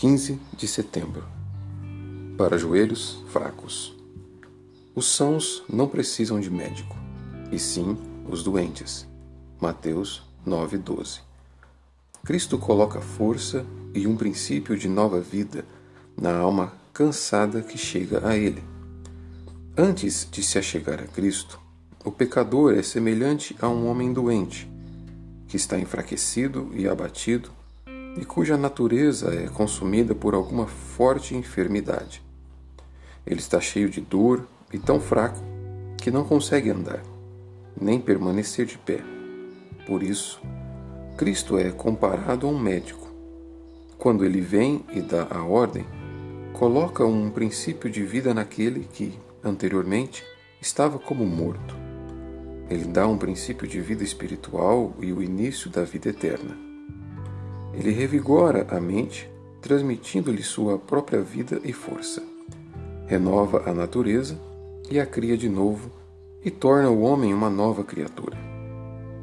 15 de setembro. Para joelhos fracos. Os sãos não precisam de médico, e sim os doentes. Mateus 9:12. Cristo coloca força e um princípio de nova vida na alma cansada que chega a ele. Antes de se achegar a Cristo, o pecador é semelhante a um homem doente, que está enfraquecido e abatido e cuja natureza é consumida por alguma forte enfermidade. Ele está cheio de dor e tão fraco que não consegue andar, nem permanecer de pé. Por isso, Cristo é comparado a um médico. Quando ele vem e dá a ordem, coloca um princípio de vida naquele que, anteriormente, estava como morto. Ele dá um princípio de vida espiritual e o início da vida eterna. Ele revigora a mente, transmitindo-lhe sua própria vida e força. Renova a natureza e a cria de novo e torna o homem uma nova criatura,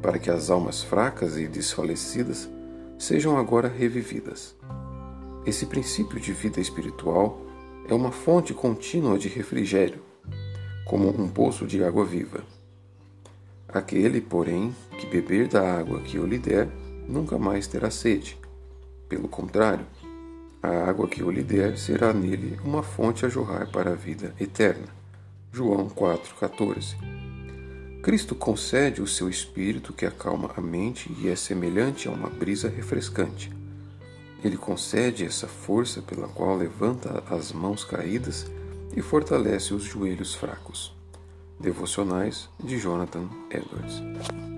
para que as almas fracas e desfalecidas sejam agora revividas. Esse princípio de vida espiritual é uma fonte contínua de refrigério, como um poço de água viva. Aquele, porém, que beber da água que eu lhe der, nunca mais terá sede. Pelo contrário, a água que eu lhe der será nele uma fonte a jorrar para a vida eterna. João 4,14 Cristo concede o seu Espírito que acalma a mente e é semelhante a uma brisa refrescante. Ele concede essa força pela qual levanta as mãos caídas e fortalece os joelhos fracos. Devocionais de Jonathan Edwards.